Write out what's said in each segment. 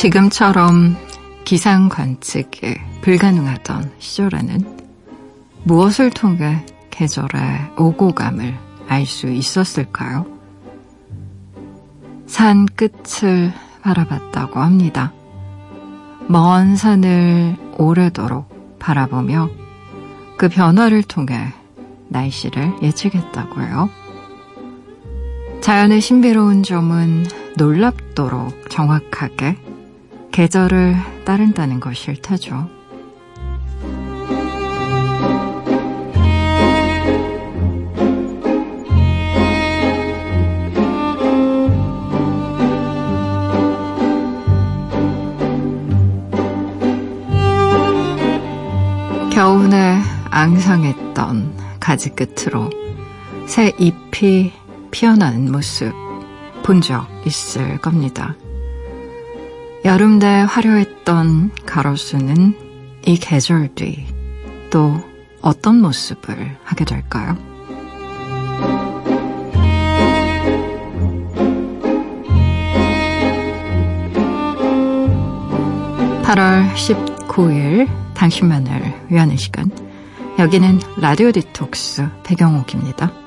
지금처럼 기상 관측이 불가능하던 시절에는 무엇을 통해 계절의 오고감을 알 수 있었을까요? 산 끝을 바라봤다고 합니다. 먼 산을 오래도록 바라보며 그 변화를 통해 날씨를 예측했다고요. 자연의 신비로운 점은 놀랍도록 정확하게 계절을 따른다는 것일 테죠. 겨우내 앙상했던 가지 끝으로 새 잎이 피어나는 모습 본 적 있을 겁니다. 여름 때 화려했던 가로수는 이 계절 뒤 또 어떤 모습을 하게 될까요? 8월 19일 당신만을 위하는 시간. 여기는 라디오 디톡스 배경옥입니다.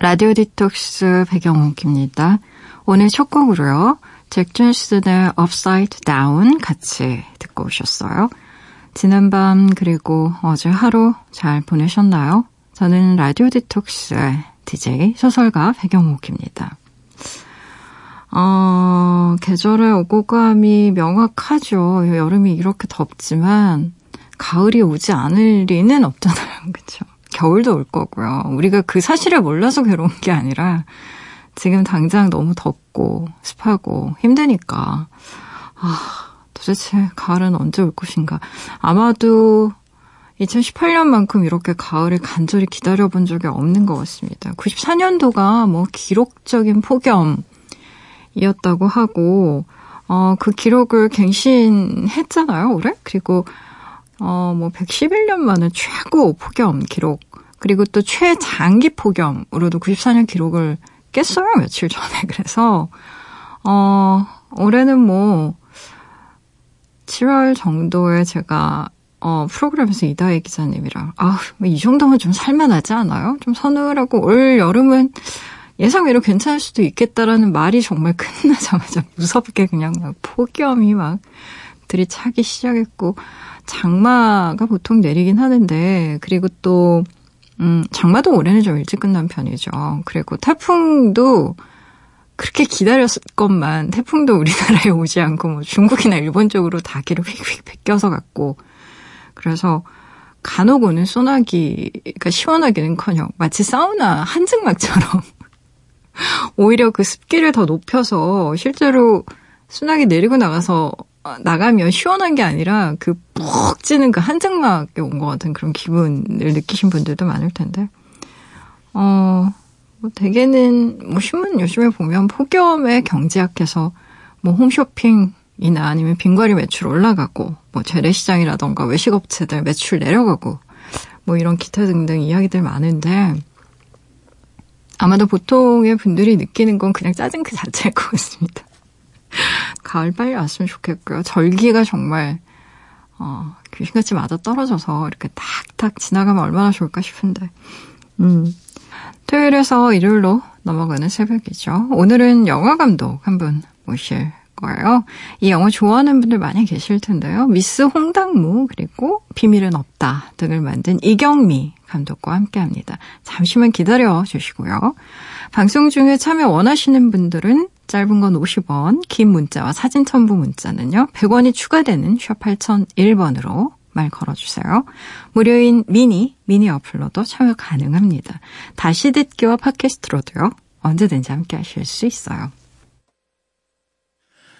라디오 디톡스 백영옥입니다. 오늘 첫 곡으로요. 잭 존슨의 Upside Down 같이 듣고 오셨어요. 지난밤 그리고 어제 하루 잘 보내셨나요? 저는 라디오 디톡스의 DJ 소설가 백영옥입니다. 어, 계절의 오고감이 명확하죠. 여름이 이렇게 덥지만 가을이 오지 않을 리는 없잖아요. 그렇죠? 겨울도 올 거고요. 우리가 그 사실을 몰라서 괴로운 게 아니라 지금 당장 너무 덥고 습하고 힘드니까 아, 도대체 가을은 언제 올 것인가. 아마도 2018년만큼 이렇게 가을을 간절히 기다려본 적이 없는 것 같습니다. 94년도가 뭐 기록적인 폭염, 이었다고 하고, 어, 그 기록을 갱신했잖아요, 올해? 그리고, 어, 뭐, 111년 만에 최고 폭염 기록, 그리고 또 최장기 폭염으로도 94년 기록을 깼어요, 며칠 전에. 그래서, 어, 올해는 뭐, 7월 정도에 제가, 어, 프로그램에서 이다혜 기자님이랑, 아, 뭐이 정도면 좀 살만하지 않아요? 좀 서늘하고 올 여름은 예상외로 괜찮을 수도 있겠다라는 말이 정말 끝나자마자 무섭게 그냥 막 폭염이 막 들이차기 시작했고 장마가 보통 내리긴 하는데 그리고 또 음, 장마도 올해는 좀 일찍 끝난 편이죠. 그리고 태풍도 그렇게 기다렸을 것만 태풍도 우리나라에 오지 않고 뭐 중국이나 일본 쪽으로 다 길을 휙휙 뺏겨서 갔고 그래서 간혹 오는 소나기가 시원하기는커녕 마치 사우나 한증막처럼 오히려 그 습기를 더 높여서 실제로 순하게 내리고 나가서 나가면 시원한 게 아니라 그 푹 찌는 그 한증막에 온 것 같은 그런 기분을 느끼신 분들도 많을 텐데. 어, 뭐 대개는 뭐 신문 요즘에 보면 폭염에 경제학해서 뭐 홈쇼핑이나 아니면 빙과리 매출 올라가고 뭐 재래시장이라던가 외식업체들 매출 내려가고 뭐 이런 기타 등등 이야기들 많은데 아마도 보통의 분들이 느끼는 건 그냥 짜증 그 자체일 것 같습니다. 가을 빨리 왔으면 좋겠고요. 절기가 정말 어, 귀신같이 맞아 떨어져서 이렇게 탁탁 지나가면 얼마나 좋을까 싶은데. 음. 토요일에서 일요일로 넘어가는 새벽이죠. 오늘은 영화 감독 한 분 모실 거예요. 이 영화 좋아하는 분들 많이 계실 텐데요. 미스 홍당무 그리고 비밀은 없다 등을 만든 이경미 감독과 함께합니다. 잠시만 기다려 주시고요. 방송 중에 참여 원하시는 분들은 짧은 건 50원, 긴 문자와 사진 첨부 문자는요. 100원이 추가되는 샵 8001번으로 말 걸어주세요. 무료인 미니, 미니 어플로도 참여 가능합니다. 다시 듣기와 팟캐스트로도요. 언제든지 함께 하실 수 있어요.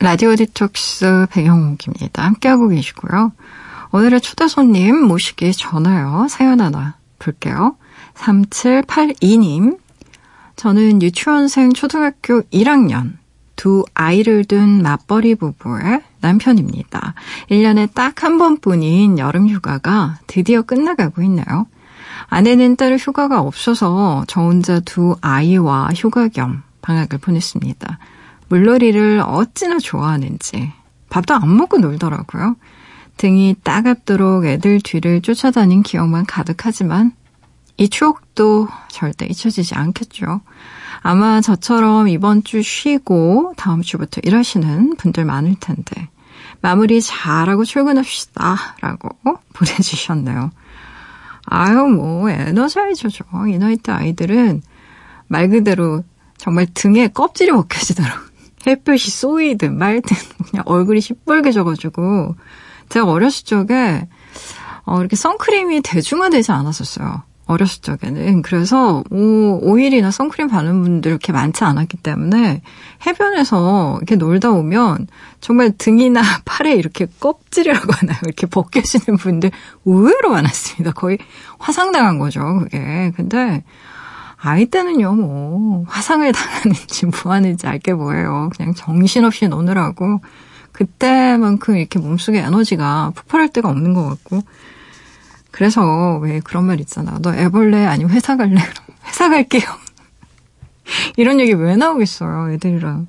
라디오 디톡스 배경옥입니다. 함께하고 계시고요. 오늘의 초대 손님 모시기 전에요. 사연 하나 볼게요. 3782님. 저는 유치원생 초등학교 1학년 두 아이를 둔 맞벌이 부부의 남편입니다. 1년에 딱 한 번뿐인 여름 휴가가 드디어 끝나가고 있네요. 아내는 따로 휴가가 없어서 저 혼자 두 아이와 휴가 겸 방학을 보냈습니다. 물놀이를 어찌나 좋아하는지 밥도 안 먹고 놀더라고요. 등이 따갑도록 애들 뒤를 쫓아다닌 기억만 가득하지만 이 추억도 절대 잊혀지지 않겠죠. 아마 저처럼 이번 주 쉬고 다음 주부터 일하시는 분들 많을 텐데 마무리 잘하고 출근합시다 라고 보내주셨네요. 아유 뭐 에너자이저죠. 이 나이 때 아이들은 말 그대로 정말 등에 껍질이 벗겨지도록 햇볕이 쏘이든 말든 그냥 얼굴이 시뻘개져가지고 제가 어렸을 적에 어, 이렇게 선크림이 대중화되지 않았었어요. 어렸을 적에는. 그래서 오, 오일이나 선크림 바르는 분들 이렇게 많지 않았기 때문에 해변에서 이렇게 놀다 오면 정말 등이나 팔에 이렇게 껍질이라고 하나요? 이렇게 벗겨지는 분들 의외로 많았습니다. 거의 화상당한 거죠, 그게. 근데 아이 때는요, 뭐, 화상을 당하는지 뭐 하는지 알게 뭐예요. 그냥 정신없이 노느라고 그때만큼 이렇게 몸속에 에너지가 폭발할 때가 없는 것 같고. 그래서 왜 그런 말 있잖아. 너 애벌레 아니면 회사 갈래? 회사 갈게요. 이런 얘기 왜 나오겠어요, 애들이랑.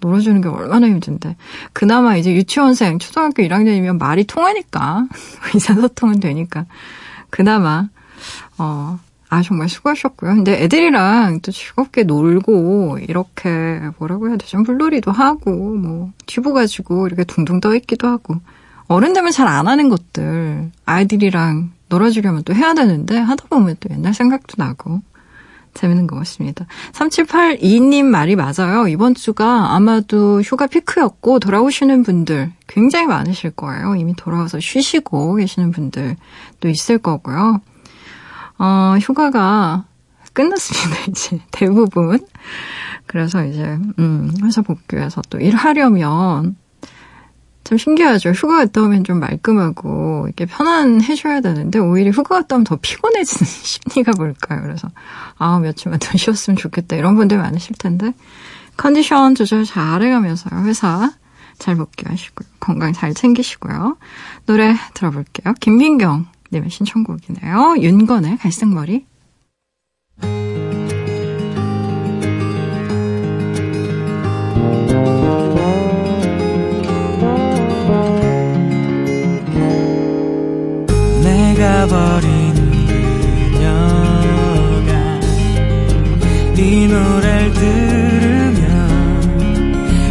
놀아주는 게 얼마나 힘든데. 그나마 이제 유치원생, 초등학교 1학년이면 말이 통하니까. 의사소통은 되니까. 그나마, 어, 아, 정말 수고하셨고요. 근데 애들이랑 또 즐겁게 놀고, 이렇게, 뭐라고 해야 되죠? 물놀이도 하고, 뭐, 튜브 가지고 이렇게 둥둥 떠있기도 하고. 어른 되면 잘 안 하는 것들, 아이들이랑 놀아주려면 또 해야 되는데, 하다 보면 또 옛날 생각도 나고. 재밌는 것 같습니다. 3782님 말이 맞아요. 이번 주가 아마도 휴가 피크였고 돌아오시는 분들 굉장히 많으실 거예요. 이미 돌아와서 쉬시고 계시는 분들도 있을 거고요. 어, 휴가가 끝났습니다, 이제. 대부분. 그래서 이제, 음, 회사 복귀해서 또 일하려면 참 신기하죠. 휴가 갔다 오면 좀 말끔하고 이렇게 편안해져야 되는데 오히려 휴가 갔다 오면 더 피곤해지는 심리가 뭘까요? 그래서 아 며칠만 더 쉬었으면 좋겠다 이런 분들 많으실 텐데 컨디션 조절 잘 해가면서요. 회사 잘 복귀하시고요. 건강 잘 챙기시고요. 노래 들어볼게요. 김민경 님의 신청곡이네요. 윤건의 갈색머리. 내가 버린 그녀가 이 노래를 들으면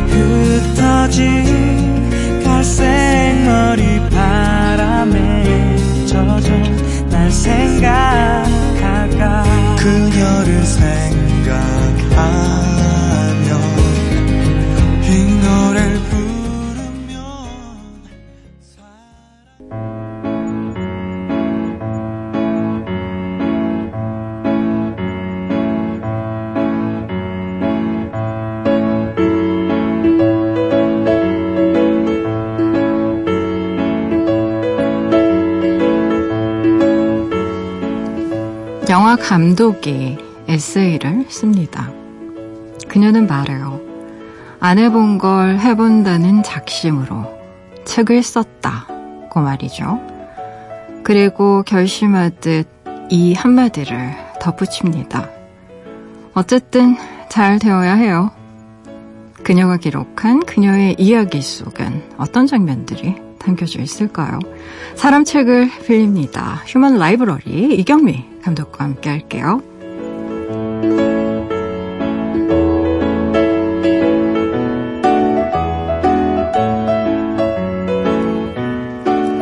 흩어진 그녀를 생각하 감독이 에세이를 씁니다. 그녀는 말해요. 안 해본 걸 해본다는 작심으로 책을 썼다고 말이죠. 그리고 결심하듯 이 한마디를 덧붙입니다. 어쨌든 잘 되어야 해요. 그녀가 기록한 그녀의 이야기 속엔 어떤 장면들이 담겨져 있을까요? 사람 책을 빌립니다. 휴먼 라이브러리 이경미 감독과 함께 할게요.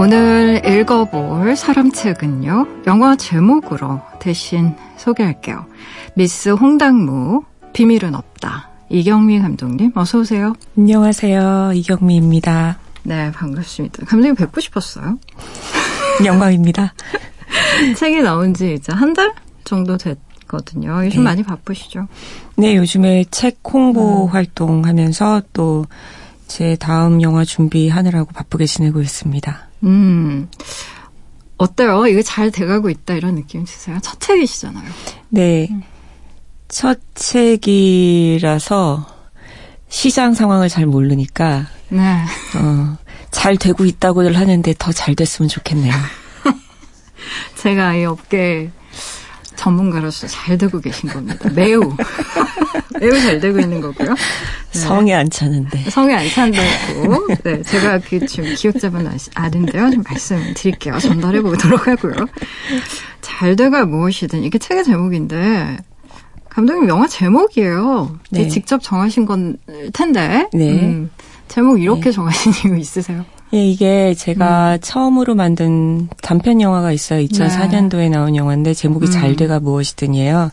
오늘 읽어볼 사람 책은요, 영화 제목으로 대신 소개할게요. 미스 홍당무, 비밀은 없다. 이경미 감독님, 어서오세요. 안녕하세요. 이경미입니다. 네, 반갑습니다. 감독님 뵙고 싶었어요. 영광입니다. 책이 나온 지 이제 한 달 정도 됐거든요. 요즘 네. 많이 바쁘시죠? 네, 요즘에 책 홍보 음. 활동하면서 또 제 다음 영화 준비하느라고 바쁘게 지내고 있습니다. 음. 어때요? 이거 잘 돼가고 있다 이런 느낌 드세요? 첫 책이시잖아요. 네. 음. 첫 책이라서 시장 상황을 잘 모르니까 네. 어, 잘 되고 있다고들 하는데 더 잘 됐으면 좋겠네요. 제가 이 업계 전문가로서 잘 되고 계신 겁니다. 매우 매우 잘 되고 있는 거고요. 네. 성에 안 차는데. 성에 안 찬다고. 네, 제가 그 지금 기억자분 아는데요. 좀 말씀 드릴게요. 전달해 보도록 하고요. 잘 돼가 무엇이든 이게 책의 제목인데 감독님 영화 제목이에요. 네. 직접 정하신 건 텐데. 네. 음, 제목 이렇게 네. 정하신 이유 있으세요? 예, 이게 제가 음. 처음으로 만든 단편 영화가 있어요. 2004년도에 네. 나온 영화인데 제목이 음. 잘 돼가 무엇이든이에요.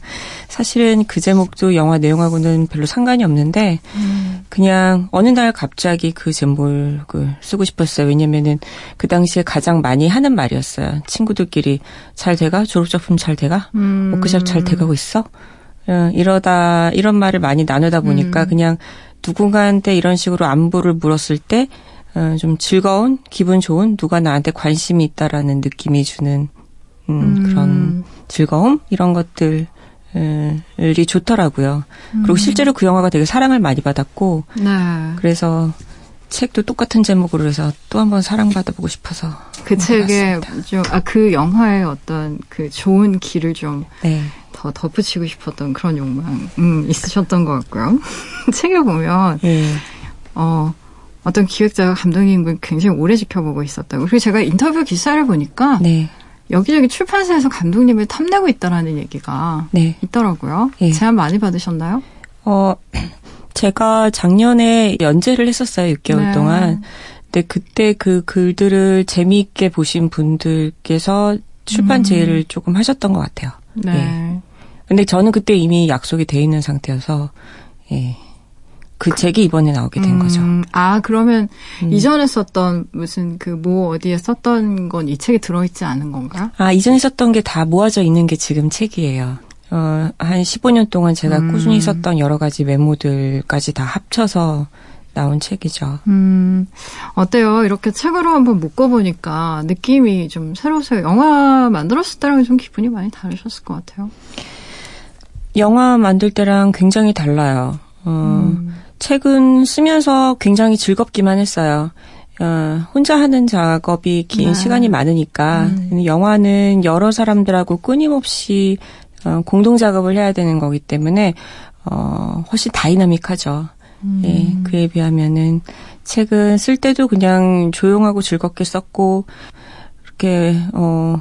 사실은 그 제목도 영화 내용하고는 별로 상관이 없는데 음. 그냥 어느 날 갑자기 그 제목을 쓰고 싶었어요. 왜냐면은 그 당시에 가장 많이 하는 말이었어요. 친구들끼리 잘 돼가 졸업 작품 잘 돼가 음. 워크샵 잘 돼가고 있어. 어, 이러다 이런 말을 많이 나누다 보니까 음. 그냥 누군가한테 이런 식으로 안부를 물었을 때 어, 좀 즐거운, 기분 좋은, 누가 나한테 관심이 있다라는 느낌이 주는 음, 음. 그런 즐거움 이런 것들 이 좋더라고요. 음. 그리고 실제로 그 영화가 되게 사랑을 많이 받았고, 네. 그래서 책도 똑같은 제목으로 해서 또 한번 사랑받아보고 싶어서 그 책에 좀 아 그 영화의 어떤 그 좋은 길을 좀 네. 더 덧붙이고 싶었던 그런 욕망 음, 있으셨던 것 같고요. 책에 보면 네. 어. 어떤 기획자가 감독님을 굉장히 오래 지켜보고 있었다고. 그리고 제가 인터뷰 기사를 보니까 네. 여기저기 출판사에서 감독님을 탐내고 있다라는 얘기가 네. 있더라고요. 네. 제안 많이 받으셨나요? 어, 제가 작년에 연재를 했었어요. 6개월 네. 동안. 근데 그때 그 글들을 재미있게 보신 분들께서 출판 음. 제의를 음. 조금 하셨던 것 같아요. 네. 예. 근데 저는 그때 이미 약속이 돼 있는 상태여서 예. 그 책이 이번에 나오게 된 음, 거죠. 아, 그러면 음. 이전에 썼던 무슨 그 뭐 어디에 썼던 건 이 책에 들어있지 않은 건가? 아, 이전에 썼던 게 다 모아져 있는 게 지금 책이에요. 어, 한 15년 동안 제가 음. 꾸준히 썼던 여러 가지 메모들까지 다 합쳐서 나온 책이죠. 음, 어때요? 이렇게 책으로 한번 묶어보니까 느낌이 좀 새로우세요. 영화 만들었을 때랑 좀 기분이 많이 다르셨을 것 같아요. 영화 만들 때랑 굉장히 달라요. 어, 음. 책은 쓰면서 굉장히 즐겁기만 했어요. 어, 혼자 하는 작업이 긴 네. 시간이 많으니까 음. 영화는 여러 사람들하고 끊임없이 어, 공동 작업을 해야 되는 거기 때문에 어, 훨씬 다이나믹하죠. 음. 예, 그에 비하면은 책은 쓸 때도 그냥 조용하고 즐겁게 썼고 이렇게 어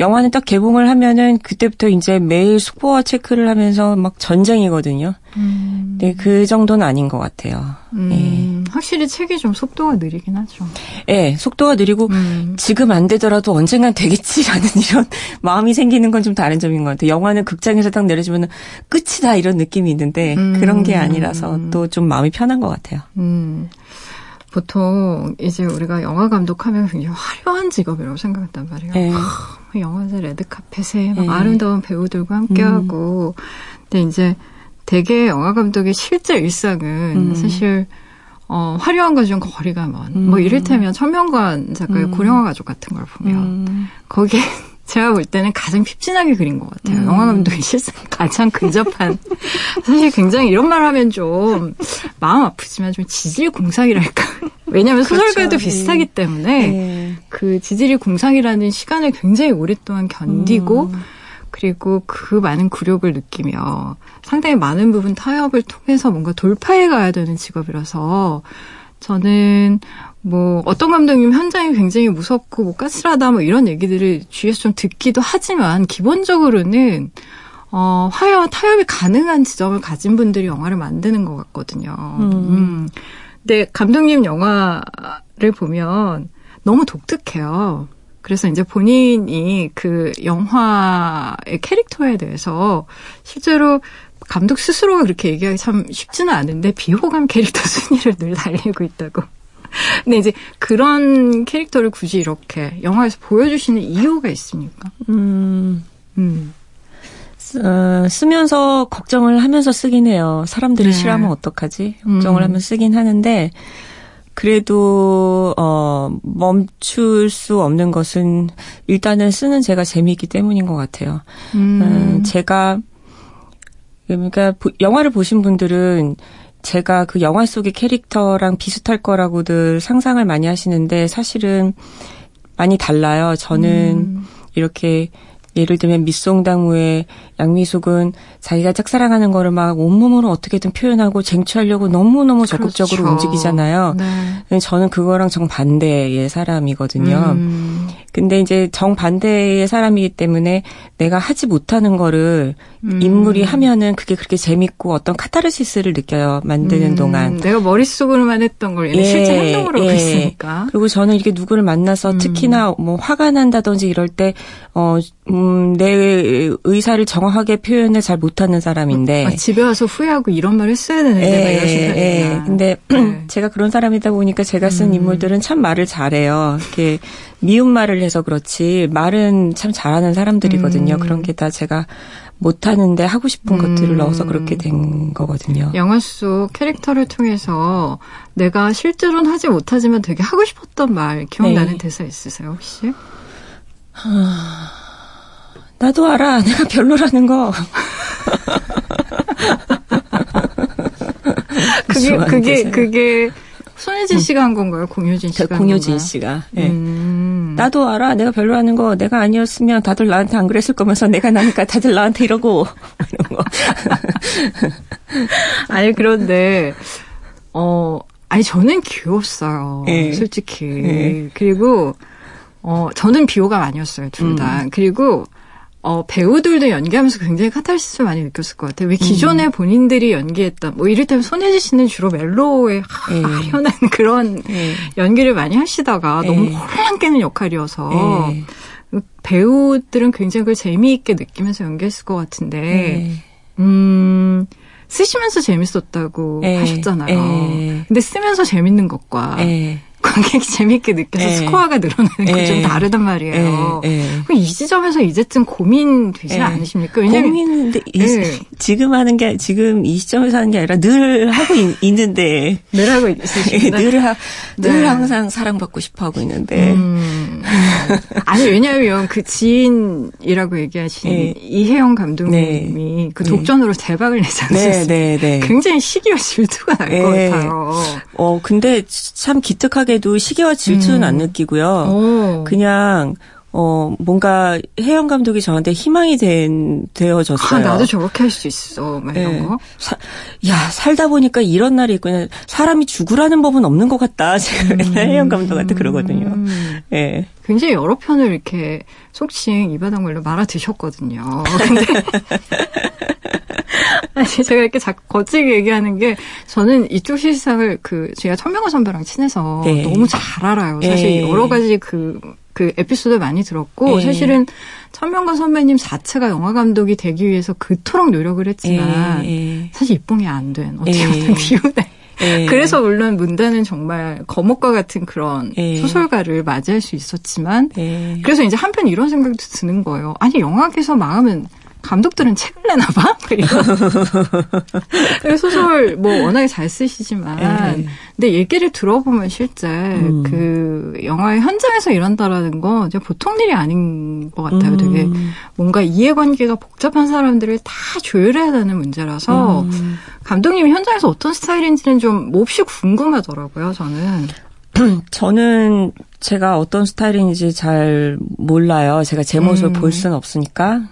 영화는 딱 개봉을 하면은 그때부터 이제 매일 속보와 체크를 하면서 막 전쟁이거든요. 음. 네, 그 정도는 아닌 것 같아요. 음. 네. 확실히 책이 좀 속도가 느리긴 하죠. 네, 속도가 느리고 음. 지금 안 되더라도 언젠간 되겠지라는 이런 마음이 생기는 건 좀 다른 점인 것 같아요. 영화는 극장에서 딱 내려주면 끝이다 이런 느낌이 있는데 음. 그런 게 아니라서 또 좀 마음이 편한 것 같아요. 음. 보통 이제 우리가 영화 감독하면 굉장히 화려한 직업이라고 생각했단 말이에요. 네. 하, 영화제 레드카펫에 막 네. 아름다운 배우들과 함께하고 음. 근데 이제 대개 영화 감독의 실제 일상은 음. 사실 어, 화려한 것 좀 거리가 먼. 음. 뭐 이를테면 천명관 작가의 음. 고령화 가족 같은 걸 보면 음. 거기에 제가 볼 때는 가장 핍진하게 그린 것 같아요. 음. 영화 감독이 실상 가장 근접한. 사실 굉장히 이런 말 하면 좀 마음 아프지만 좀 지질 공상이랄까. 왜냐하면 소설가도 그렇죠. 비슷하기 때문에 네. 그 지질이 공상이라는 시간을 굉장히 오랫동안 견디고 음. 그리고 그 많은 굴욕을 느끼며 상당히 많은 부분 타협을 통해서 뭔가 돌파해 가야 되는 직업이라서 저는 뭐 어떤 감독님 현장이 굉장히 무섭고 뭐 까칠하다 뭐 이런 얘기들을 주위에서 좀 듣기도 하지만 기본적으로는 어, 화해와 타협이 가능한 지점을 가진 분들이 영화를 만드는 것 같거든요. 음. 음. 근데 감독님 영화를 보면 너무 독특해요. 그래서 이제 본인이 그 영화의 캐릭터에 대해서 실제로 감독 스스로가 그렇게 얘기하기 참 쉽지는 않은데 비호감 캐릭터 순위를 늘 달리고 있다고. 근데 이제 그런 캐릭터를 굳이 이렇게 영화에서 보여주시는 이유가 있습니까? 음, 음. 쓰- 어, 쓰면서 걱정을 하면서 쓰긴 해요. 사람들이 네. 싫어하면 어떡하지? 걱정을 음. 하면서 쓰긴 하는데, 그래도, 어, 멈출 수 없는 것은 일단은 쓰는 제가 재미있기 때문인 것 같아요. 음. 음, 제가 그러니까 보- 영화를 보신 분들은 제가 그 영화 속의 캐릭터랑 비슷할 거라고들 상상을 많이 하시는데 사실은 많이 달라요. 저는 음. 이렇게 예를 들면 밑송당무의 양미숙은 자기가 짝사랑하는 거를 막 온몸으로 어떻게든 표현하고 쟁취하려고 너무너무 적극적으로 그렇죠. 움직이잖아요. 네. 저는 그거랑 정반대의 사람이거든요. 음. 근데 이제 정반대의 사람이기 때문에 내가 하지 못하는 거를 음. 인물이 하면은 그게 그렇게 재밌고 어떤 카타르시스를 느껴요. 만드는 음, 동안. 내가 머릿속으로만 했던 걸 예, 실제 행동으로 예. 있으니까. 그리고 저는 이렇게 누구를 만나서 음. 특히나 뭐 화가 난다든지 이럴 때, 어, 음, 내 의사를 정확하게 표현을 잘 못하는 사람인데. 아, 집에 와서 후회하고 이런 말 했어야 되는데 예, 예. 편이구나. 근데 네. 제가 그런 사람이다 보니까 제가 쓴 음. 인물들은 참 말을 잘해요. 이렇게 미운 말을 해서 그렇지 말은 참 잘하는 사람들이거든요. 음. 그런 게 다 제가 못하는데 하고 싶은 음. 것들을 넣어서 그렇게 된 거거든요. 영화 속 캐릭터를 통해서 내가 실제로는 하지 못하지만 되게 하고 싶었던 말 기억나는 네. 대사 있으세요 혹시? 나도 알아. 내가 별로라는 거. 그게 그게. 그게 손예진 씨가 한 건가요? 공효진 씨가 한 공효진? 씨가. 예. 음. 나도 알아. 내가 별로라는 거. 내가 아니었으면 다들 나한테 안 그랬을 거면서 내가 나니까 다들 나한테 이러고 이런 거. 아니 그런데 어 아니 저는 귀여웠어요. 예. 솔직히. 예. 그리고 어 저는 비호감 아니었어요 둘 음. 다. 그리고 어 배우들도 연기하면서 굉장히 카타르시스를 많이 느꼈을 것 같아요. 왜 기존에 음. 본인들이 연기했던 뭐 이를테면 손예진 씨는 주로 멜로에 하- 예. 아련한 그런 예. 연기를 많이 하시다가 예. 너무 혼란 깨는 역할이어서 예. 배우들은 굉장히 그걸 재미있게 느끼면서 연기했을 것 같은데 예. 음, 쓰시면서 재밌었다고 예, 하셨잖아요. 예. 근데 쓰면서 재밌는 것과 예. 관객이 재밌게 느껴서 예. 스코어가 늘어나는 건좀 예. 다르단 말이에요. 예. 예. 그럼 이 지점에서 이제쯤 고민되지 예. 않으십니까? 왜냐면 고민인데 예. 지금 하는 게 지금 이 시점에서 하는 게 아니라 늘 하고 있, 는데 늘 하고 있으신데. 늘, 하, 늘 네. 항상 사랑받고 싶어 하고 있는데 음. 아니 왜냐하면 그 지인이라고 얘기하신 예. 이혜영 감독님이 그 네. 독전으로 대박을 내지 네, 않았어요. 네, 네. 굉장히 시기와 질투가 날것 예. 같아요. 어, 근데 참 기특하게 도 시기와 질투는 음. 안 느끼고요. 오. 그냥 어 뭔가 혜영 감독이 저한테 희망이 된 아, 되어졌어요. 나도 저렇게 할 수 있어. 막 이런 예. 거. 사- 야 살다 보니까 이런 날이 있구나. 사람이 죽으라는 법은 없는 것 같다. 제가 맨날 혜영 감독한테 그러거든요. 음. 예. 굉장히 여러 편을 이렇게 속칭 이바닥말로 말아 드셨거든요. 근데 아니 제가 이렇게 자꾸 거칠게 얘기하는 게 저는 이쪽 실상을 그 제가 천명호 선배랑 친해서 네. 너무 잘 알아요. 사실 예. 여러 가지 그, 그 에피소드 많이 들었고 예. 사실은 천명호 선배님 자체가 영화 감독이 되기 위해서 그토록 노력을 했지만 예, 사실 입봉이 안 된 어떻게 예. 보면 비운의 예. 그래서 물론 문단은 정말 거목과 같은 그런 예. 소설가를 맞이할 수 있었지만 예. 그래서 이제 한편 이런 생각도 드는 거예요. 아니 영화계에서 망하면 감독들은 책을 내나 봐? 소설 뭐 워낙에 잘 쓰시지만 네. 근데 얘기를 들어보면 실제 음. 그 영화의 현장에서 일한다라는 건 보통 일이 아닌 것 같아요. 음. 되게 뭔가 이해관계가 복잡한 사람들을 다 조율해야 되는 문제라서 음. 감독님이 현장에서 어떤 스타일인지는 좀 몹시 궁금하더라고요. 저는. 저는 제가 어떤 스타일인지 잘 몰라요. 제가 제 모습을 음. 볼 수는 없으니까.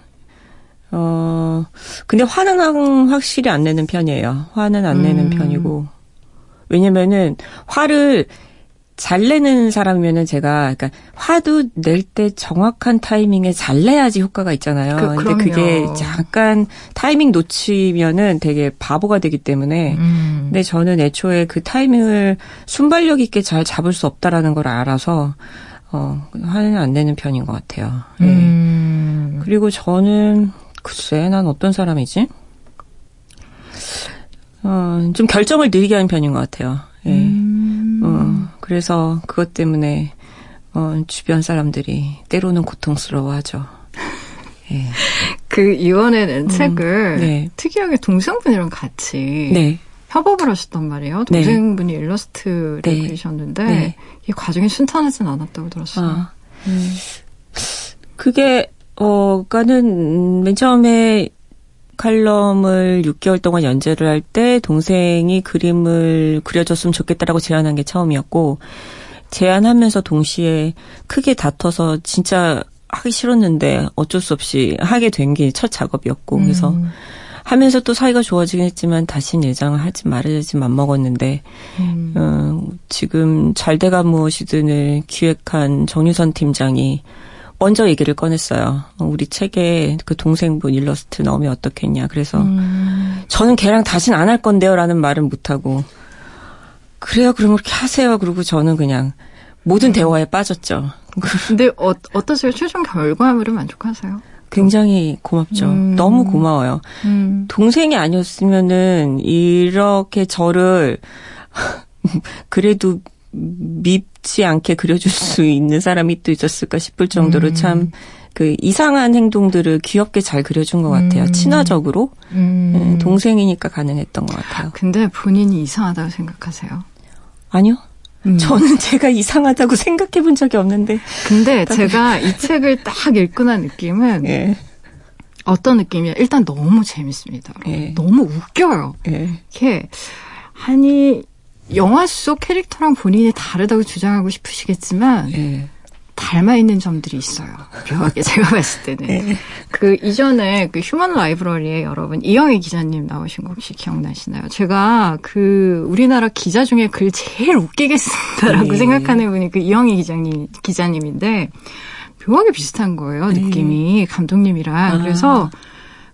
어, 근데 화는 확실히 안 내는 편이에요. 화는 안 음. 내는 편이고. 왜냐면은 화를 잘 내는 사람이면은 제가 그러니까 화도 낼 때 정확한 타이밍에 잘 내야지 효과가 있잖아요. 그, 근데 그게 잠깐 타이밍 놓치면은 되게 바보가 되기 때문에 음. 근데 저는 애초에 그 타이밍을 순발력 있게 잘 잡을 수 없다라는 걸 알아서 어 화는 안 내는 편인 것 같아요. 네. 음. 그리고 저는 글쎄 난 어떤 사람이지? 어, 좀 결정을 느리게 하는 편인 것 같아요. 예. 음. 어, 그래서 그것 때문에 어, 주변 사람들이 때로는 고통스러워하죠. 예. 그 이번에 낸 음, 책을 네. 특이하게 동생분이랑 같이 네. 협업을 하셨단 말이에요. 네. 동생분이 네. 일러스트를 네. 그리셨는데 네. 이 과정이 순탄하진 않았다고 들었어요. 아. 음. 그게 어가는 맨 처음에 칼럼을 6개월 동안 연재를 할 때 동생이 그림을 그려줬으면 좋겠다라고 제안한 게 처음이었고 제안하면서 동시에 크게 다퉈서 진짜 하기 싫었는데 어쩔 수 없이 하게 된 게 첫 작업이었고 음. 그래서 하면서 또 사이가 좋아지긴 했지만 다시는 예장을 하지 말아야지 맘먹었는데 음. 어, 지금 잘 돼가 무엇이든을 기획한 정유선 팀장이 먼저 얘기를 꺼냈어요. 우리 책에 그 동생분 일러스트 넣으면 어떻겠냐. 그래서 음. 저는 걔랑 다신 안 할 건데요라는 말은 못 하고 그래요. 그럼 그렇게 하세요. 그리고 저는 그냥 모든 음. 대화에 빠졌죠. 근데 어, 어떠세요? 최종 결과물은 만족하세요? 굉장히 고맙죠. 음. 너무 고마워요. 음. 동생이 아니었으면은 이렇게 저를 그래도 밉지 않게 그려줄 수 있는 사람이 또 있었을까 싶을 정도로 음. 참그 이상한 행동들을 귀엽게 잘 그려준 것 같아요. 음. 친화적으로 음. 네, 동생이니까 가능했던 것 같아요. 근데 본인이 이상하다고 생각하세요? 아니요. 음. 저는 제가 이상하다고 생각해 본 적이 없는데. 근데 제가 이 책을 딱 읽고 난 느낌은 예. 어떤 느낌이야? 일단 너무 재밌습니다. 예. 너무 웃겨요. 예. 이게 아니 영화 속 캐릭터랑 본인이 다르다고 주장하고 싶으시겠지만 네. 닮아 있는 점들이 있어요. 묘하게 제가 봤을 때는 네. 그 이전에 그 휴먼 라이브러리에 여러분 이영애 기자님 나오신 거 혹시 기억나시나요? 제가 그 우리나라 기자 중에 글 제일 웃기게 쓴다라고 네. 생각하는 분이 그 이영애 기자님 기자님인데 묘하게 비슷한 거예요 느낌이 감독님이랑 아. 그래서.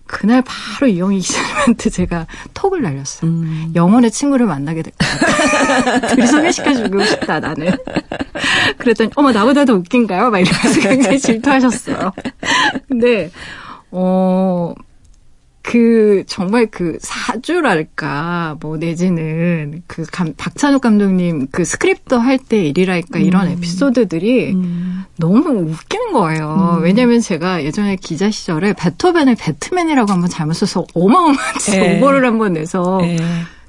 그날 바로 이영희 기자님한테 제가 톡을 날렸어요. 음. 영혼의 친구를 만나게 될 거야. 둘이 소개시켜주고 싶다, 나는. 그랬더니, 어머, 나보다 더 웃긴가요? 막 이러면서 굉장히 질투하셨어요. 근데, 어, 그 정말 그 사주랄까 뭐 내지는 그 감, 박찬욱 감독님 그 스크립터 할때 일이랄까 이런 음. 에피소드들이 음. 너무 웃기는 거예요. 음. 왜냐면 제가 예전에 기자 시절에 베토벤을 배트맨이라고 한번 잘못 써서 어마어마한 예. 오보를 한번 내서 에. 예.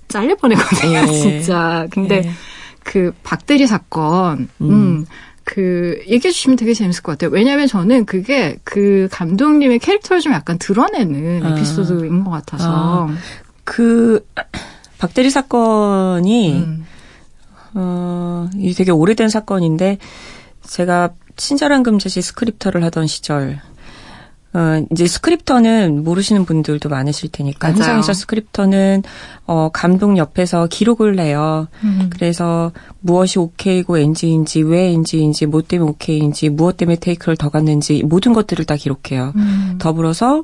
잘릴 뻔했거든요, 에. 예. 진짜. 근데 에. 그 박대리 사건, 음. 음. 그 얘기해 주시면 되게 재밌을 것 같아요. 왜냐하면 저는 그게 그 감독님의 캐릭터를 좀 약간 드러내는 아. 에피소드인 것 같아서. 아. 그 박대리 사건이 음. 어, 이 되게 오래된 사건인데 제가 친절한 금자씨 스크립터를 하던 시절 어, 이제 스크립터는 모르시는 분들도 많으실 테니까 맞아요. 현장에서 스크립터는 어, 감독 옆에서 기록을 내요. 음. 그래서 무엇이 오케이고 엔지인지 왜 엔지인지 뭐 때문에 오케이인지 무엇 때문에 테이크를 더 갔는지 모든 것들을 다 기록해요. 음. 더불어서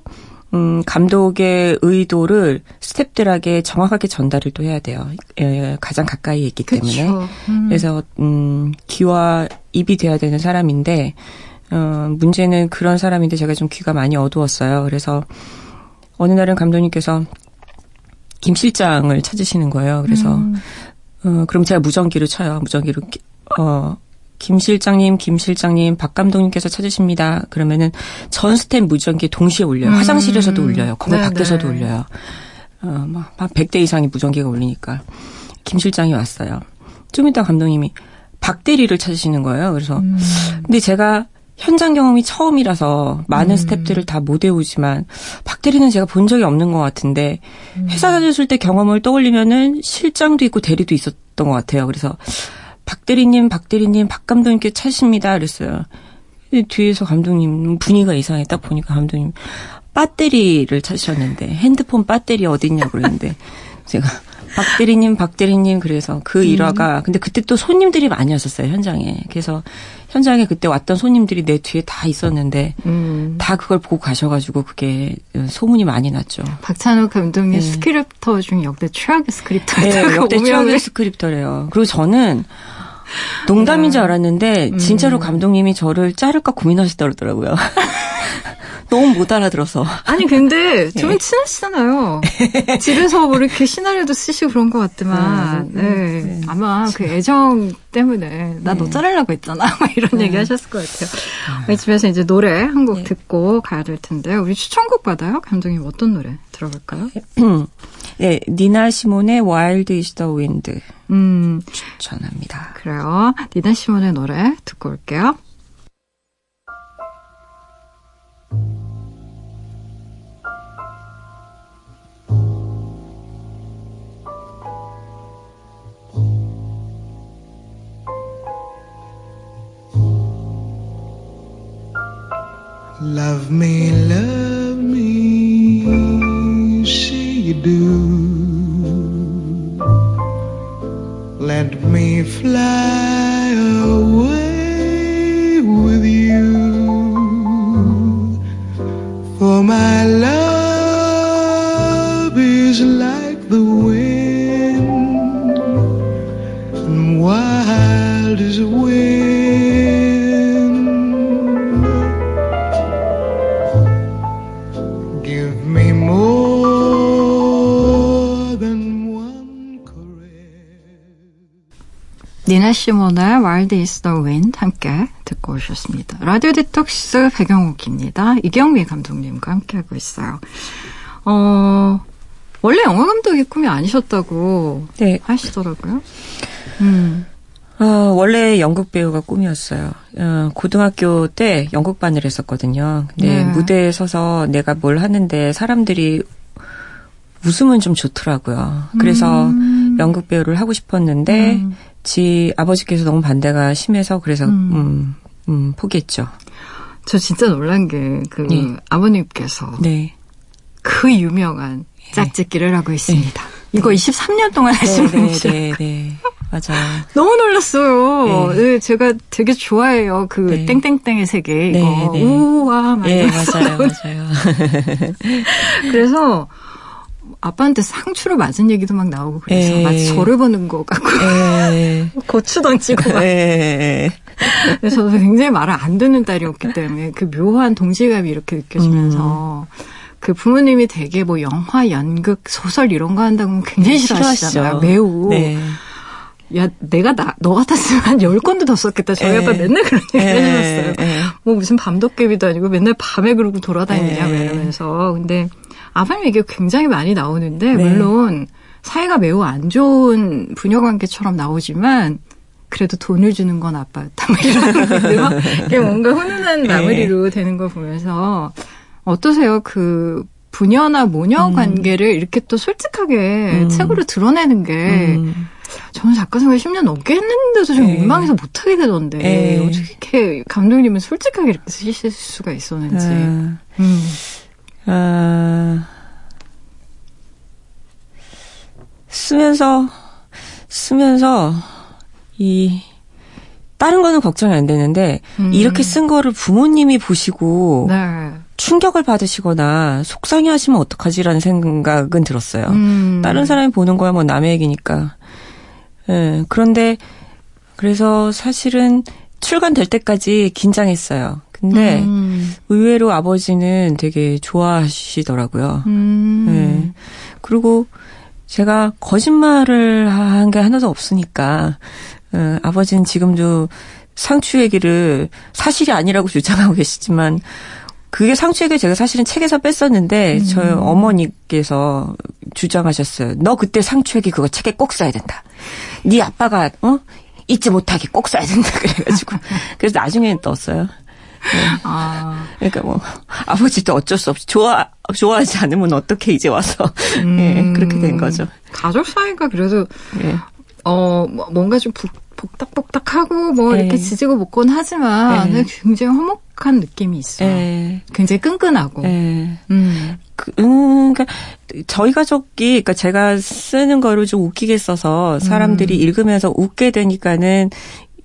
음, 감독의 의도를 스탭들에게 정확하게 전달을 또 해야 돼요. 예, 가장 가까이 있기 때문에. 음. 그래서 음, 귀와 입이 돼야 되는 사람인데 어, 문제는 그런 사람인데 제가 좀 귀가 많이 어두웠어요. 그래서 어느 날은 감독님께서 김 실장을 찾으시는 거예요. 그래서 음. 어, 그럼 제가 무전기를 쳐요. 무전기로 어, 김 실장님, 김 실장님, 박 감독님께서 찾으십니다. 그러면은 전 스텝 무전기 동시에 울려요. 음. 화장실에서도 울려요. 건물 네, 밖에서도 네. 울려요. 어, 막 100대 이상의 무전기가 울리니까. 김 실장이 왔어요. 좀 이따 감독님이 박대리를 찾으시는 거예요. 그래서 음. 근데 제가 현장 경험이 처음이라서 많은 음. 스탭들을 다 못 외우지만 박 대리는 제가 본 적이 없는 것 같은데 음. 회사 다녔을 때 경험을 떠올리면은 실장도 있고 대리도 있었던 것 같아요. 그래서 박 대리님, 박 대리님, 박 감독님께 찾으십니다. 그랬어요. 뒤에서 감독님 분위기가 이상해. 딱 보니까 감독님 배터리를 찾으셨는데 핸드폰 배터리 어딨냐 그랬는데 제가 박대리님, 박대리님 그래서 그 음. 일화가 근데 그때 또 손님들이 많이 왔었어요 현장에. 그래서 현장에 그때 왔던 손님들이 내 뒤에 다 있었는데 음. 다 그걸 보고 가셔가지고 그게 소문이 많이 났죠. 박찬욱 감독님 네. 스크립터 중 역대 최악의 스크립터예요. 네, 역대 최악의 스크립터래요. 그리고 저는 농담인 줄 네. 알았는데 음. 진짜로 감독님이 저를 자를까 고민하시더라고요. 너무 못 알아들어서. 아니 근데 좀 네. 친하시잖아요. 집에서 뭐 이렇게 시나리오도 쓰시고 그런 것 같지만, 아, 네. 네. 네. 아마 그 애정 때문에 나너 네. 자르려고 했잖아. 막 이런 네. 얘기 하셨을 것 같아요. 우리 집에서 이제 노래 한 곡 듣고 가야 될 텐데, 우리 추천곡 받아요? 감독님 어떤 노래 들어볼까요? 네, 니나 시몬의 Wild is the Wind. 음. 추천합니다. 그래요. 니나 시몬의 노래 듣고 올게요. Love me, love me, say you do. Let me fly away with you. For my love 니나 시몬의 Wild is the Wind 함께 듣고 오셨습니다. 라디오 디톡스 배경옥입니다. 이경미 감독님과 함께하고 있어요. 어, 원래 영화 감독이 꿈이 아니셨다고 네. 하시더라고요. 음. 어, 원래 연극 배우가 꿈이었어요. 어, 고등학교 때 연극반을 했었거든요. 근데 네. 무대에 서서 내가 뭘 하는데 사람들이 웃으면 좀 좋더라고요. 그래서 음. 연극 배우를 하고 싶었는데 음. 지 아버지께서 너무 반대가 심해서 그래서 음, 음, 음 포기했죠. 저 진짜 놀란 게그 네. 아버님께서 네. 그 유명한 네. 짝짓기를 하고 있습니다. 네. 이거 23년 동안 하신 분이죠. 네, 네, 네. 맞아요. 너무 놀랐어요. 네. 네. 제가 되게 좋아해요. 그 네. 땡땡땡의 세계 이거 네, 네. 우와 네, 맞아요, 맞아요. 그래서 아빠한테 상추를 맞은 얘기도 막 나오고 그래서 에. 예. 마치 저를 보는 것 같고 예. 고추 던지고 막 에. 예. 그래서 저도 굉장히 말을 안 듣는 딸이었기 때문에 그 묘한 동질감이 이렇게 느껴지면서 음. 그 부모님이 되게 뭐 영화, 연극, 소설 이런 거 한다고 굉장히 싫어하시잖아요. 매우. 네. 야, 내가 나, 너 같았으면 한 10권도 더 썼겠다. 저희 에. 아빠 맨날 그런 얘기 해주셨어요. 뭐 무슨 밤도깨비도 아니고 맨날 밤에 그러고 돌아다니냐, 이러면서. 근데 아버님 얘기 굉장히 많이 나오는데 네. 물론 사이가 매우 안 좋은 부녀 관계처럼 나오지만 그래도 돈을 주는 건 아빠였다. 뭐 이런 이게 뭔가 훈훈한 네. 마무리로 되는 걸 보면서 어떠세요? 그 부녀나 모녀 음. 관계를 이렇게 또 솔직하게 음. 책으로 드러내는 게 음. 저는 작가 생활 10년 넘게 했는데도 좀 네. 민망해서 못하게 되던데 네. 어떻게 감독님은 솔직하게 이렇게 쓰실 수가 있었는지. 네. 음. 아, 쓰면서, 쓰면서, 이, 다른 거는 걱정이 안 되는데, 음. 이렇게 쓴 거를 부모님이 보시고, 네. 충격을 받으시거나 속상해 하시면 어떡하지라는 생각은 들었어요. 음. 다른 사람이 보는 거야 뭐 남의 얘기니까. 예, 그런데, 그래서 사실은 출간될 때까지 긴장했어요. 근데 음. 의외로 아버지는 되게 좋아하시더라고요. 음. 네. 그리고 제가 거짓말을 한 게 하나도 없으니까 어, 아버지는 지금도 상추 얘기를 사실이 아니라고 주장하고 계시지만 그게 상추 얘기 제가 사실은 책에서 뺐었는데 음. 저희 어머니께서 주장하셨어요. 너 그때 상추 얘기 그거 책에 꼭 써야 된다. 네 아빠가 어 잊지 못하게 꼭 써야 된다 그래가지고 그래서 나중에는 떴어요. 네. 아. 그러니까 뭐 아버지도 어쩔 수 없이 좋아 좋아하지 않으면 어떻게 이제 와서 음. 네, 그렇게 된 거죠. 가족 사이가 그래도 네. 어 뭐, 뭔가 좀 복, 복닥복닥하고 뭐 네. 이렇게 지지고 볶곤 하지만 네. 굉장히 화목한 느낌이 있어요. 네. 굉장히 끈끈하고. 네. 음. 그, 음, 그러니까 저희 가족이 그러니까 제가 쓰는 거를 좀 웃기게 써서 사람들이 음. 읽으면서 웃게 되니까는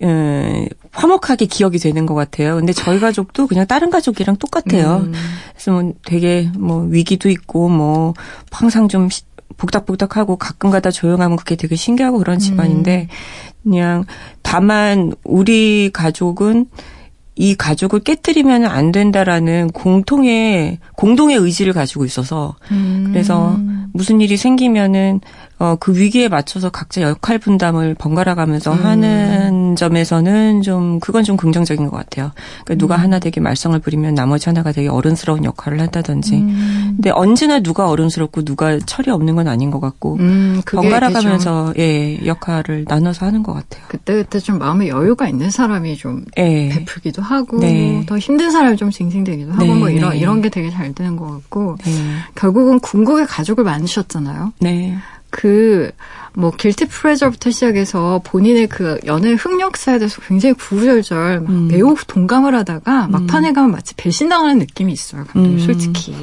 음, 화목하게 기억이 되는 것 같아요. 근데 저희 가족도 그냥 다른 가족이랑 똑같아요. 음. 그래서 뭐 되게 뭐 위기도 있고 뭐 항상 좀 복닥복닥하고 가끔가다 조용하면 그게 되게 신기하고 그런 집안인데 음. 그냥 다만 우리 가족은 이 가족을 깨뜨리면 안 된다라는 공통의 공동의 의지를 가지고 있어서 음. 그래서 무슨 일이 생기면은 어, 그 위기에 맞춰서 각자 역할 분담을 번갈아 가면서 음. 하는 점에서는 좀, 그건 좀 긍정적인 것 같아요. 그러니까 음. 누가 하나 되게 말썽을 부리면 나머지 하나가 되게 어른스러운 역할을 한다든지. 음. 근데 언제나 누가 어른스럽고 누가 철이 없는 건 아닌 것 같고. 음, 번갈아 가면서, 예, 역할을 나눠서 하는 것 같아요. 그때그때 좀 마음의 여유가 있는 사람이 좀 예. 베풀기도 하고, 네. 더 힘든 사람이 좀 징징대기도 하고, 네. 뭐 이런, 네. 이런 게 되게 잘 되는 것 같고. 네. 결국은 궁극의 가족을 만드셨잖아요. 네. 그, 뭐, 길티 프레저부터 시작해서 본인의 그 연애 흑역사에 대해서 굉장히 구구절절 음. 매우 동감을 하다가 음. 막판에 가면 마치 배신당하는 느낌이 있어요, 감독님, 음. 솔직히.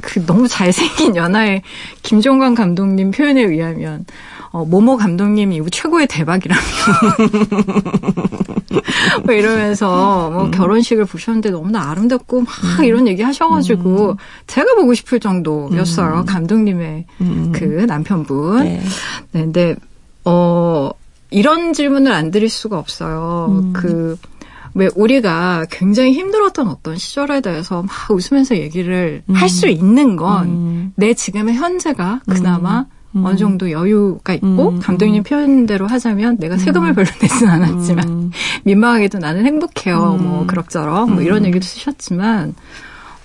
그 너무 잘생긴 연하의 김종관 감독님 표현에 의하면, 어, 모모 감독님 이후 최고의 대박이라며. 뭐 이러면서 뭐 음. 결혼식을 보셨는데 너무나 아름답고 막 음. 이런 얘기 하셔가지고 음. 제가 보고 싶을 정도였어요. 음. 감독님의 음. 그 남편분. 네. 네, 근데, 어, 이런 질문을 안 드릴 수가 없어요. 음. 그, 왜 우리가 굉장히 힘들었던 어떤 시절에 대해서 막 웃으면서 얘기를 음. 할수 있는 건내 음. 지금의 현재가 그나마 음. 어느 정도 여유가 있고 음. 감독님 표현대로 하자면 내가 세금을 음. 별로 내진 않았지만 음. 민망하게도 나는 행복해요. 뭐 음. 그럭저럭 뭐 이런 얘기도 쓰셨지만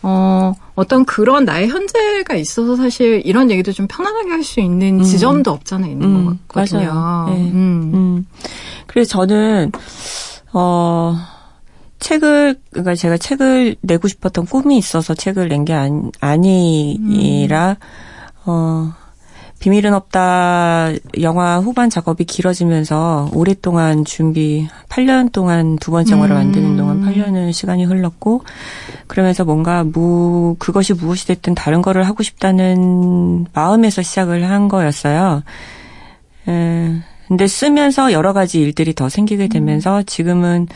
어 어떤 그런 나의 현재가 있어서 사실 이런 얘기도 좀 편안하게 할 수 있는 지점도 없잖아요 있는 것 같거든요. 맞아요. 네. 그래서 저는 어. 책을 그러니까 제가 책을 내고 싶었던 꿈이 있어서 책을 낸 게 아니, 아니라 어 비밀은 없다 영화 후반 작업이 길어지면서 오랫동안 준비 8년 동안 두 번째 영화를 음. 만드는 동안 8년의 시간이 흘렀고 그러면서 뭔가 무 그것이 무엇이 됐든 다른 거를 하고 싶다는 마음에서 시작을 한 거였어요. 에, 근데 쓰면서 여러 가지 일들이 더 생기게 되면서 지금은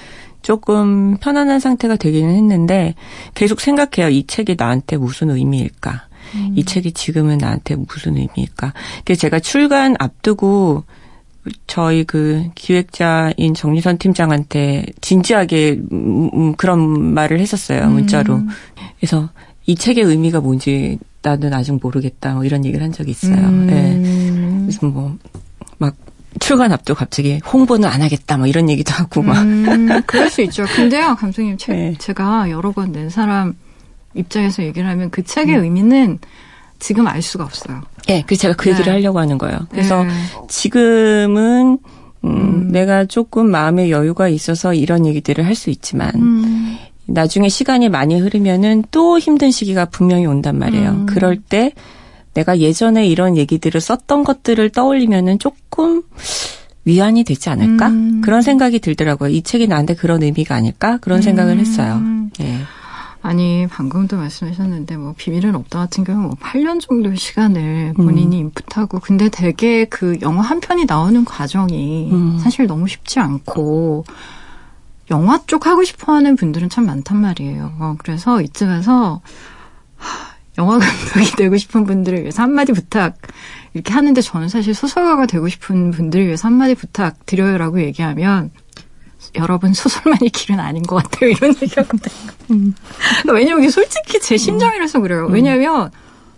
조금 편안한 상태가 되기는 했는데 계속 생각해요. 이 책이 나한테 무슨 의미일까? 음. 이 책이 지금은 나한테 무슨 의미일까? 그래서 제가 출간 앞두고 저희 그 기획자인 정리선 팀장한테 진지하게 음, 음, 그런 말을 했었어요 문자로. 음. 그래서 이 책의 의미가 뭔지 나는 아직 모르겠다. 뭐 이런 얘기를 한 적이 있어요. 음. 네. 그래서 뭐 막 출간 앞두고 갑자기 홍보는 안 하겠다. 뭐 이런 얘기도 하고 막. 음, 그럴 수 있죠. 근데요, 감독님, 책, 네. 제가 여러 번낸 사람 입장에서 얘기를 하면 그 책의 음. 의미는 지금 알 수가 없어요. 예, 네, 그래서 제가 그 얘기를 네. 하려고 하는 거예요. 그래서 네. 지금은 음, 음, 내가 조금 마음의 여유가 있어서 이런 얘기들을 할 수 있지만 음. 나중에 시간이 많이 흐르면은 또 힘든 시기가 분명히 온단 말이에요. 음. 그럴 때 내가 예전에 이런 얘기들을 썼던 것들을 떠올리면은 조금 위안이 되지 않을까? 음. 그런 생각이 들더라고요. 이 책이 나한테 그런 의미가 아닐까? 그런 생각을 했어요. 예. 아니 방금도 말씀하셨는데 뭐 비밀은 없다 같은 경우 뭐 8년 정도의 시간을 본인이 음. 인풋하고 근데 되게 그 영화 한 편이 나오는 과정이 음. 사실 너무 쉽지 않고 영화 쪽 하고 싶어하는 분들은 참 많단 말이에요. 어, 그래서 이쯤에서 영화 감독이 되고 싶은 분들을 위해서 한마디 부탁 이렇게 하는데 저는 사실 소설가가 되고 싶은 분들을 위해서 한마디 부탁 드려요라고 얘기하면 여러분 소설만이 길은 아닌 것 같아요. 이런 얘기하거든요. 음. 왜냐면 이게 솔직히 제 심정이라서 그래요. 음. 왜냐면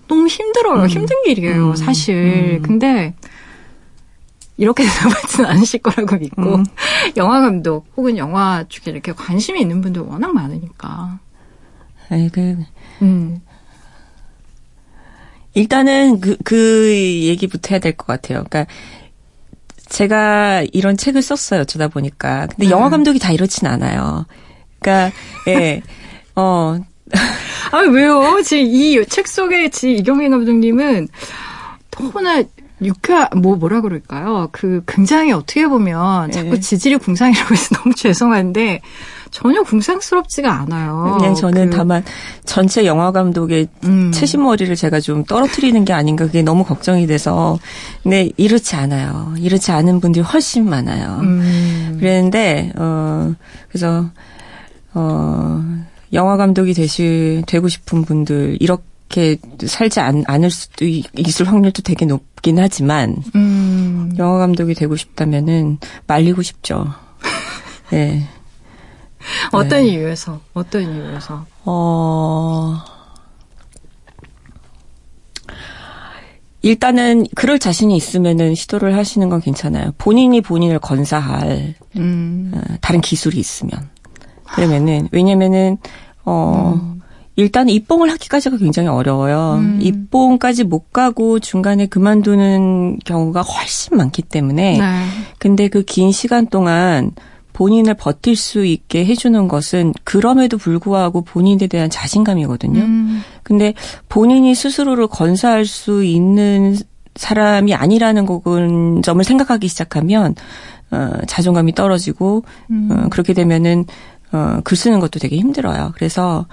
너무 힘들어요. 음. 힘든 길이에요, 음. 사실. 음. 근데 이렇게 대답하지는 않으실 거라고 믿고 음. 영화 감독 혹은 영화 쪽에 이렇게 관심이 있는 분들 워낙 많으니까. 아이 그 음. 일단은 그, 그 얘기부터 해야 될 것 같아요. 그러니까 제가 이런 책을 썼어요. 어쩌다 보니까. 근데 네. 영화 감독이 다 이렇진 않아요. 그러니까 예. 어. 아 왜요? 지금 이 책 속에 지 이경민 감독님은 너무나 유쾌 뭐 뭐라 그럴까요? 그 굉장히 어떻게 보면 자꾸 네. 지질이 궁상이라고 해서 너무 죄송한데 전혀 궁상스럽지가 않아요. 그냥 저는 그, 다만 전체 영화 감독의 음. 채신머리를 제가 좀 떨어뜨리는 게 아닌가 그게 너무 걱정이 돼서 근데 이렇지 않아요. 이렇지 않은 분들이 훨씬 많아요. 음. 그랬는데 어 그래서 어 영화 감독이 되시 되고 싶은 분들 이렇게 살지 않, 않을 수도 있을 확률도 되게 높긴 하지만 음. 영화 감독이 되고 싶다면은 말리고 싶죠. 네. 어떤 네. 이유에서? 어떤 이유에서? 어. 일단은 그럴 자신이 있으면은 시도를 하시는 건 괜찮아요. 본인이 본인을 건사할 음. 어, 다른 기술이 있으면 그러면은 왜냐면은 어 음. 일단 입봉을 하기까지가 굉장히 어려워요. 음. 입봉까지 못 가고 중간에 그만두는 경우가 훨씬 많기 때문에 네. 근데 그 긴 시간 동안 본인을 버틸 수 있게 해주는 것은 그럼에도 불구하고 본인에 대한 자신감이거든요. 음. 근데 본인이 스스로를 건사할 수 있는 사람이 아니라는 거군 점을 생각하기 시작하면 어, 자존감이 떨어지고 음. 어, 그렇게 되면은 어, 글 쓰는 것도 되게 힘들어요. 그래서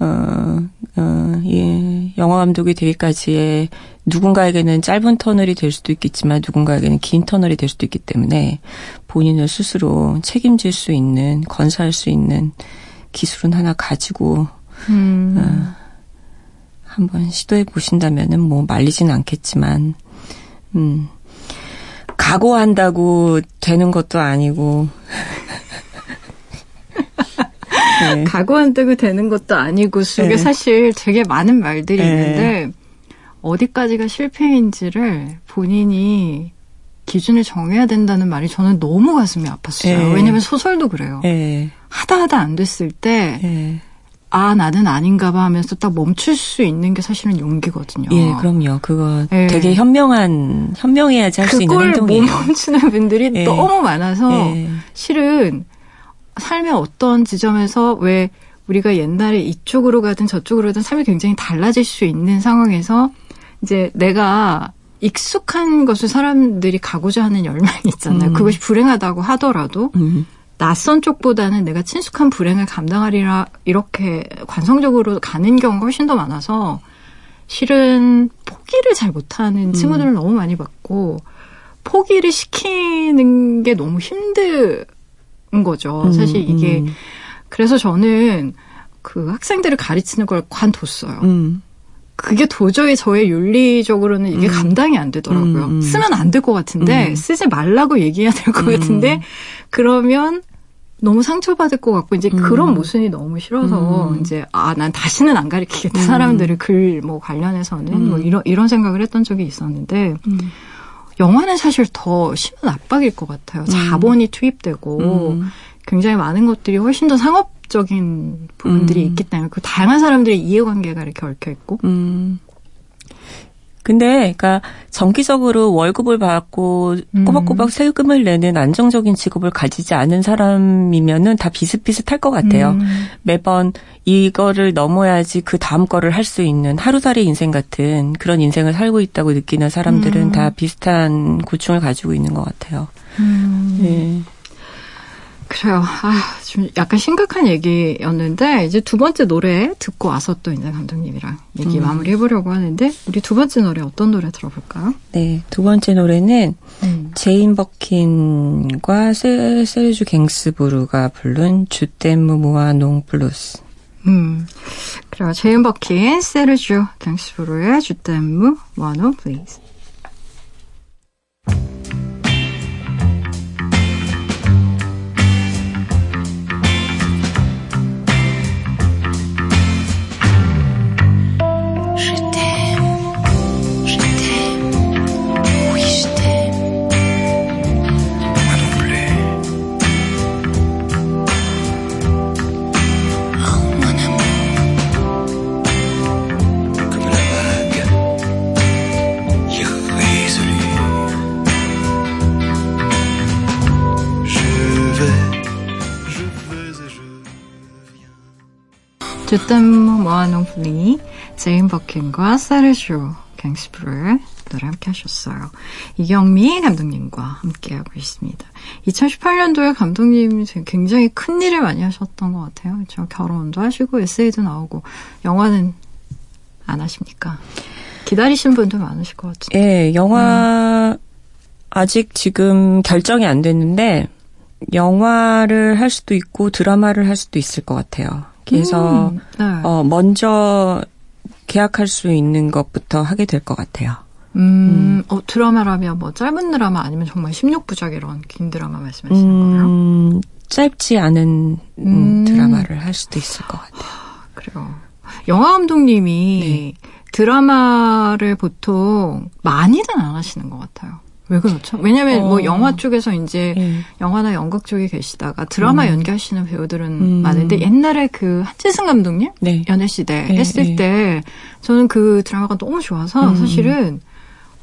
어, 어, 예, 영화 감독이 되기까지의 누군가에게는 짧은 터널이 될 수도 있겠지만 누군가에게는 긴 터널이 될 수도 있기 때문에 본인을 스스로 책임질 수 있는, 건사할 수 있는 기술은 하나 가지고, 음. 어, 한번 시도해 보신다면은 뭐 말리진 않겠지만, 음, 각오한다고 되는 것도 아니고, 네. 각오한다고 되는 것도 아니고 속에 네. 사실 되게 많은 말들이 네. 있는데 어디까지가 실패인지를 본인이 기준을 정해야 된다는 말이 저는 너무 가슴이 아팠어요. 네. 왜냐면 소설도 그래요. 네. 하다 하다 안 됐을 때 네. 아, 나는 아닌가 봐 하면서 딱 멈출 수 있는 게 사실은 용기거든요. 예, 그럼요. 그거 예. 되게 현명한, 현명해야지 할 수 있는 행동이에요. 그걸 못 멈추는 분들이 예. 너무 많아서 예. 실은 삶의 어떤 지점에서 왜 우리가 옛날에 이쪽으로 가든 저쪽으로 가든 삶이 굉장히 달라질 수 있는 상황에서 이제 내가 익숙한 것을 사람들이 가고자 하는 열망이 있잖아요. 음. 그것이 불행하다고 하더라도 음. 낯선 쪽보다는 내가 친숙한 불행을 감당하리라 이렇게 관성적으로 가는 경우가 훨씬 더 많아서 실은 포기를 잘 못하는 친구들을 음. 너무 많이 봤고 포기를 시키는 게 너무 힘들 거죠. 음, 사실 이게 음. 그래서 저는 그 학생들을 가르치는 걸 관뒀어요. 음. 그게 도저히 저의 윤리적으로는 이게 음. 감당이 안 되더라고요. 음, 음. 쓰면 안 될 것 같은데 쓰지 말라고 얘기해야 될 것 같은데 그러면 너무 상처받을 것 같고 이제 그런 모습이 너무 싫어서 이제 아 난 다시는 안 가르치겠다 사람들을 글 뭐 관련해서는 뭐 이런 이런 생각을 했던 적이 있었는데 영화는 사실 더 심한 압박일 것 같아요. 음. 자본이 투입되고 음. 굉장히 많은 것들이 훨씬 더 상업 적인 부분들이 음. 있기 때문에 그 다양한 사람들의 이해관계가 이렇게 얽혀 있고. 음. 근데 그러니까 정기적으로 월급을 받고 음. 꼬박꼬박 세금을 내는 안정적인 직업을 가지지 않은 사람이면은 다 비슷비슷할 것 같아요. 음. 매번 이거를 넘어야지 그 다음 거를 할 수 있는 하루살이 인생 같은 그런 인생을 살고 있다고 느끼는 사람들은 음. 다 비슷한 고충을 가지고 있는 것 같아요. 음. 네. 그래요. 아, 좀 약간 심각한 얘기였는데 이제 두 번째 노래 듣고 와서 또 이제 감독님이랑 얘기 음. 마무리 해보려고 하는데 우리 두 번째 노래 어떤 노래 들어볼까요? 네, 두 번째 노래는 음. 제인 버킨과 세, 세르주 갱스부르가 부른 Je t'aime moi non plus. 음, 그래요. 제인 버킨, 세르주 갱스부르의 Je t'aime moi non plus. Je t'aime moi non plus 제인 버킨과 세르주 갱스부르의 노래 함께 하셨어요. 이경미 감독님과 함께하고 있습니다. 2018년도에 감독님 굉장히 큰 일을 많이 하셨던 것 같아요. 그렇죠? 결혼도 하시고 에세이도 나오고 영화는 안 하십니까? 기다리신 분도 많으실 것 같아요. 예, 영화 음. 아직 지금 결정이 안 됐는데 영화를 할 수도 있고 드라마를 할 수도 있을 것 같아요. 그래서 음, 네. 어, 먼저 계약할 수 있는 것부터 하게 될 것 같아요. 음, 음, 어, 드라마라면 뭐 짧은 드라마 아니면 정말 16부작 이런 긴 드라마 말씀하시는 음, 거예요? 짧지 않은 음, 음. 드라마를 할 수도 있을 것 같아요. 하, 그래요. 영화 감독님이 네. 드라마를 보통 많이는 안 하시는 것 같아요. 왜 그렇죠? 왜냐면 뭐 어. 뭐 영화 쪽에서 이제 네. 영화나 연극 쪽에 계시다가 드라마 음. 연기하시는 배우들은 음. 많은데 옛날에 그 한재승 감독님 네. 연애시대 네. 했을 네. 때 저는 그 드라마가 너무 좋아서 음. 사실은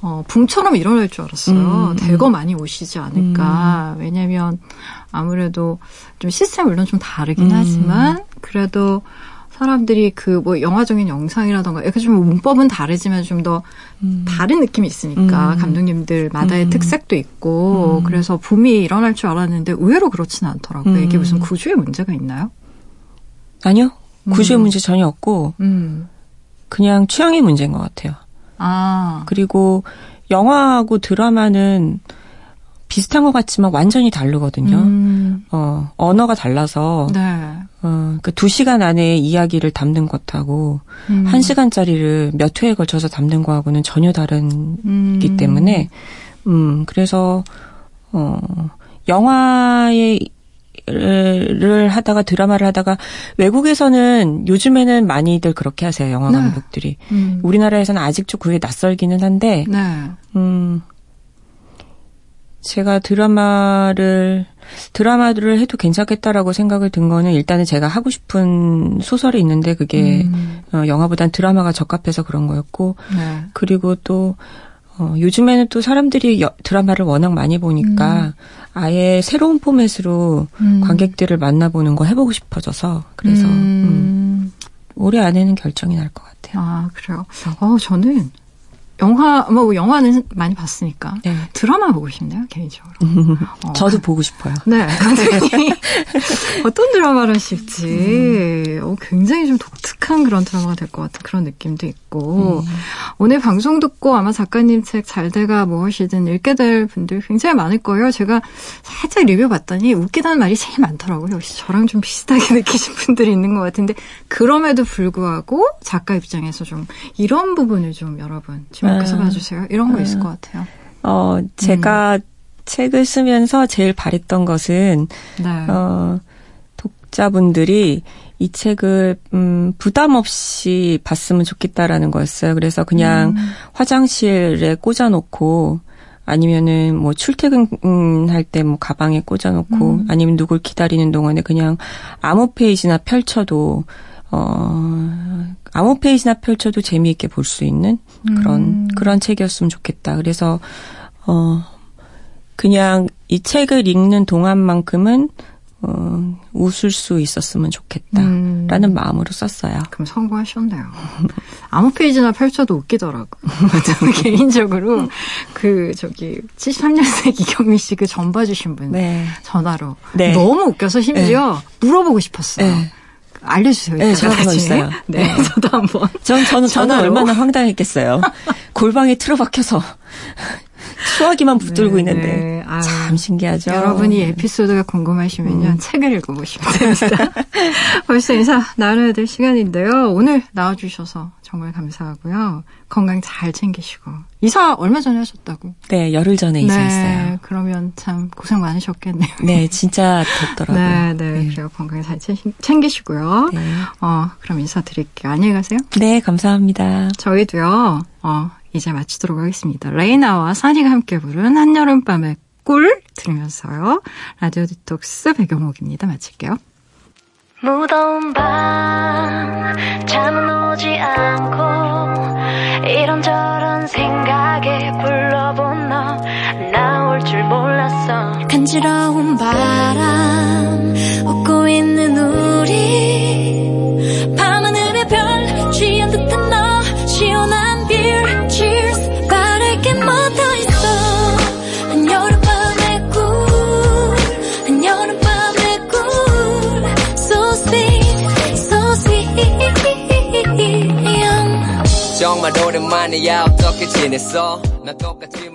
어, 붕처럼 일어날 줄 알았어요. 음. 대거 많이 오시지 않을까. 음. 왜냐면 아무래도 좀 시스템 물론 좀 다르긴 하지만 그래도 사람들이 그 뭐 영화적인 영상이라던가 이렇게 좀 문법은 다르지만 좀더 음. 다른 느낌이 있으니까 음. 감독님들마다의 음. 특색도 있고 음. 그래서 붐이 일어날 줄 알았는데 의외로 그렇지는 않더라고요. 이게 무슨 음. 구조의 문제가 있나요? 아니요. 구조의 음. 문제 전혀 없고 그냥 취향의 문제인 것 같아요. 아. 그리고 영화하고 드라마는 비슷한 것 같지만 완전히 다르거든요. 음. 어, 언어가 달라서, 네. 어, 그두 시간 안에 이야기를 담는 것하고, 음. 한 시간짜리를 몇 회에 걸쳐서 담는 거하고는 전혀 다른기 음. 때문에, 음, 그래서, 어, 영화에, 를 하다가 드라마를 하다가 외국에서는 요즘에는 많이들 그렇게 하세요 영화 네. 감독들이 음. 우리나라에서는 아직 좀 그게 낯설기는 한데 네. 음 제가 드라마를 드라마를 해도 괜찮겠다라고 생각을 든 거는 일단은 제가 하고 싶은 소설이 있는데 그게 음. 어, 영화보단 드라마가 적합해서 그런 거였고 네. 그리고 또 어, 요즘에는 또 사람들이 여, 드라마를 워낙 많이 보니까 음. 아예 새로운 포맷으로 음. 관객들을 만나보는 거 해보고 싶어져서 그래서 음. 음 올해 안에는 결정이 날 것 같아요. 아 그래요. 어 저는 영화 뭐 영화는 많이 봤으니까 네. 드라마 보고 싶네요 개인적으로. 어. 저도 보고 싶어요. 네, 어떤 드라마를 하실지 음. 어, 굉장히 좀 독특한 그런 드라마가 될 것 같은 그런 느낌도 있고 음. 오늘 방송 듣고 아마 작가님 책 잘돼가 무엇이든 읽게 될 분들 굉장히 많을 거예요. 제가 살짝 리뷰 봤더니 웃기다는 말이 제일 많더라고요. 역시 저랑 좀 비슷하게 느끼신 분들이 있는 것 같은데 그럼에도 불구하고 작가 입장에서 좀 이런 부분을 좀 여러분 주목해서 아. 봐주세요. 이런 거 아. 있을 것 같아요. 어, 제가 음. 책을 쓰면서 제일 바랬던 것은, 네. 어, 독자분들이 이 책을, um, 부담 없이 봤으면 좋겠다라는 거였어요. 그래서 그냥 음. 화장실에 꽂아놓고, 아니면은 뭐 출퇴근할 때 뭐 가방에 꽂아놓고, 음. 아니면 누굴 기다리는 동안에 그냥 아무 페이지나 펼쳐도, 어, 아무 페이지나 펼쳐도 재미있게 볼 수 있는 그런 음. 그런 책이었으면 좋겠다. 그래서 어 그냥 이 책을 읽는 동안만큼은 어, 웃을 수 있었으면 좋겠다라는 음. 마음으로 썼어요. 그럼 성공하셨네요. 아무 페이지나 펼쳐도 웃기더라고. 저는 개인적으로 그 저기 73년생 이경미 씨그 전 봐주신 분 네. 전화로 네. 너무 웃겨서 심지어 네. 물어보고 싶었어요. 네. 알려주세요. 네, 전화번호 있어요. 네, 네, 저도 한번. 전, 저는, 저는 얼마나 황당했겠어요. 골방에 틀어박혀서 수화기만 붙들고 네, 있는데 네. 아유, 참 신기하죠. 여러분이 에피소드가 궁금하시면요 음. 책을 읽어보시면 됩니다. 벌써 인사 나눠야 될 시간인데요. 오늘 나와주셔서 정말 감사하고요. 건강 잘 챙기시고 이사 얼마 전에 하셨다고? 네, 열흘 전에 네, 이사했어요. 그러면 참 고생 많으셨겠네요. 네, 진짜 덥더라고요. 네, 네, 네. 그래요. 건강 잘 챙기시고요. 네. 어, 그럼 인사드릴게요. 안녕히 가세요. 네, 감사합니다. 저희도요. 어, 이제 마치도록 하겠습니다. 레이나와 산이가 함께 부른 한여름밤의 꿀 들으면서요. 라디오 디톡스 배경옥입니다. 마칠게요. 무더운 밤 잠은 오지 않고 이런저런 생각에 불러본 너 나올 줄 몰랐어. 간지러운 바람 정말 오랜만이야. 어떻게 지냈어? 난 똑같지 뭐 그냥 열심히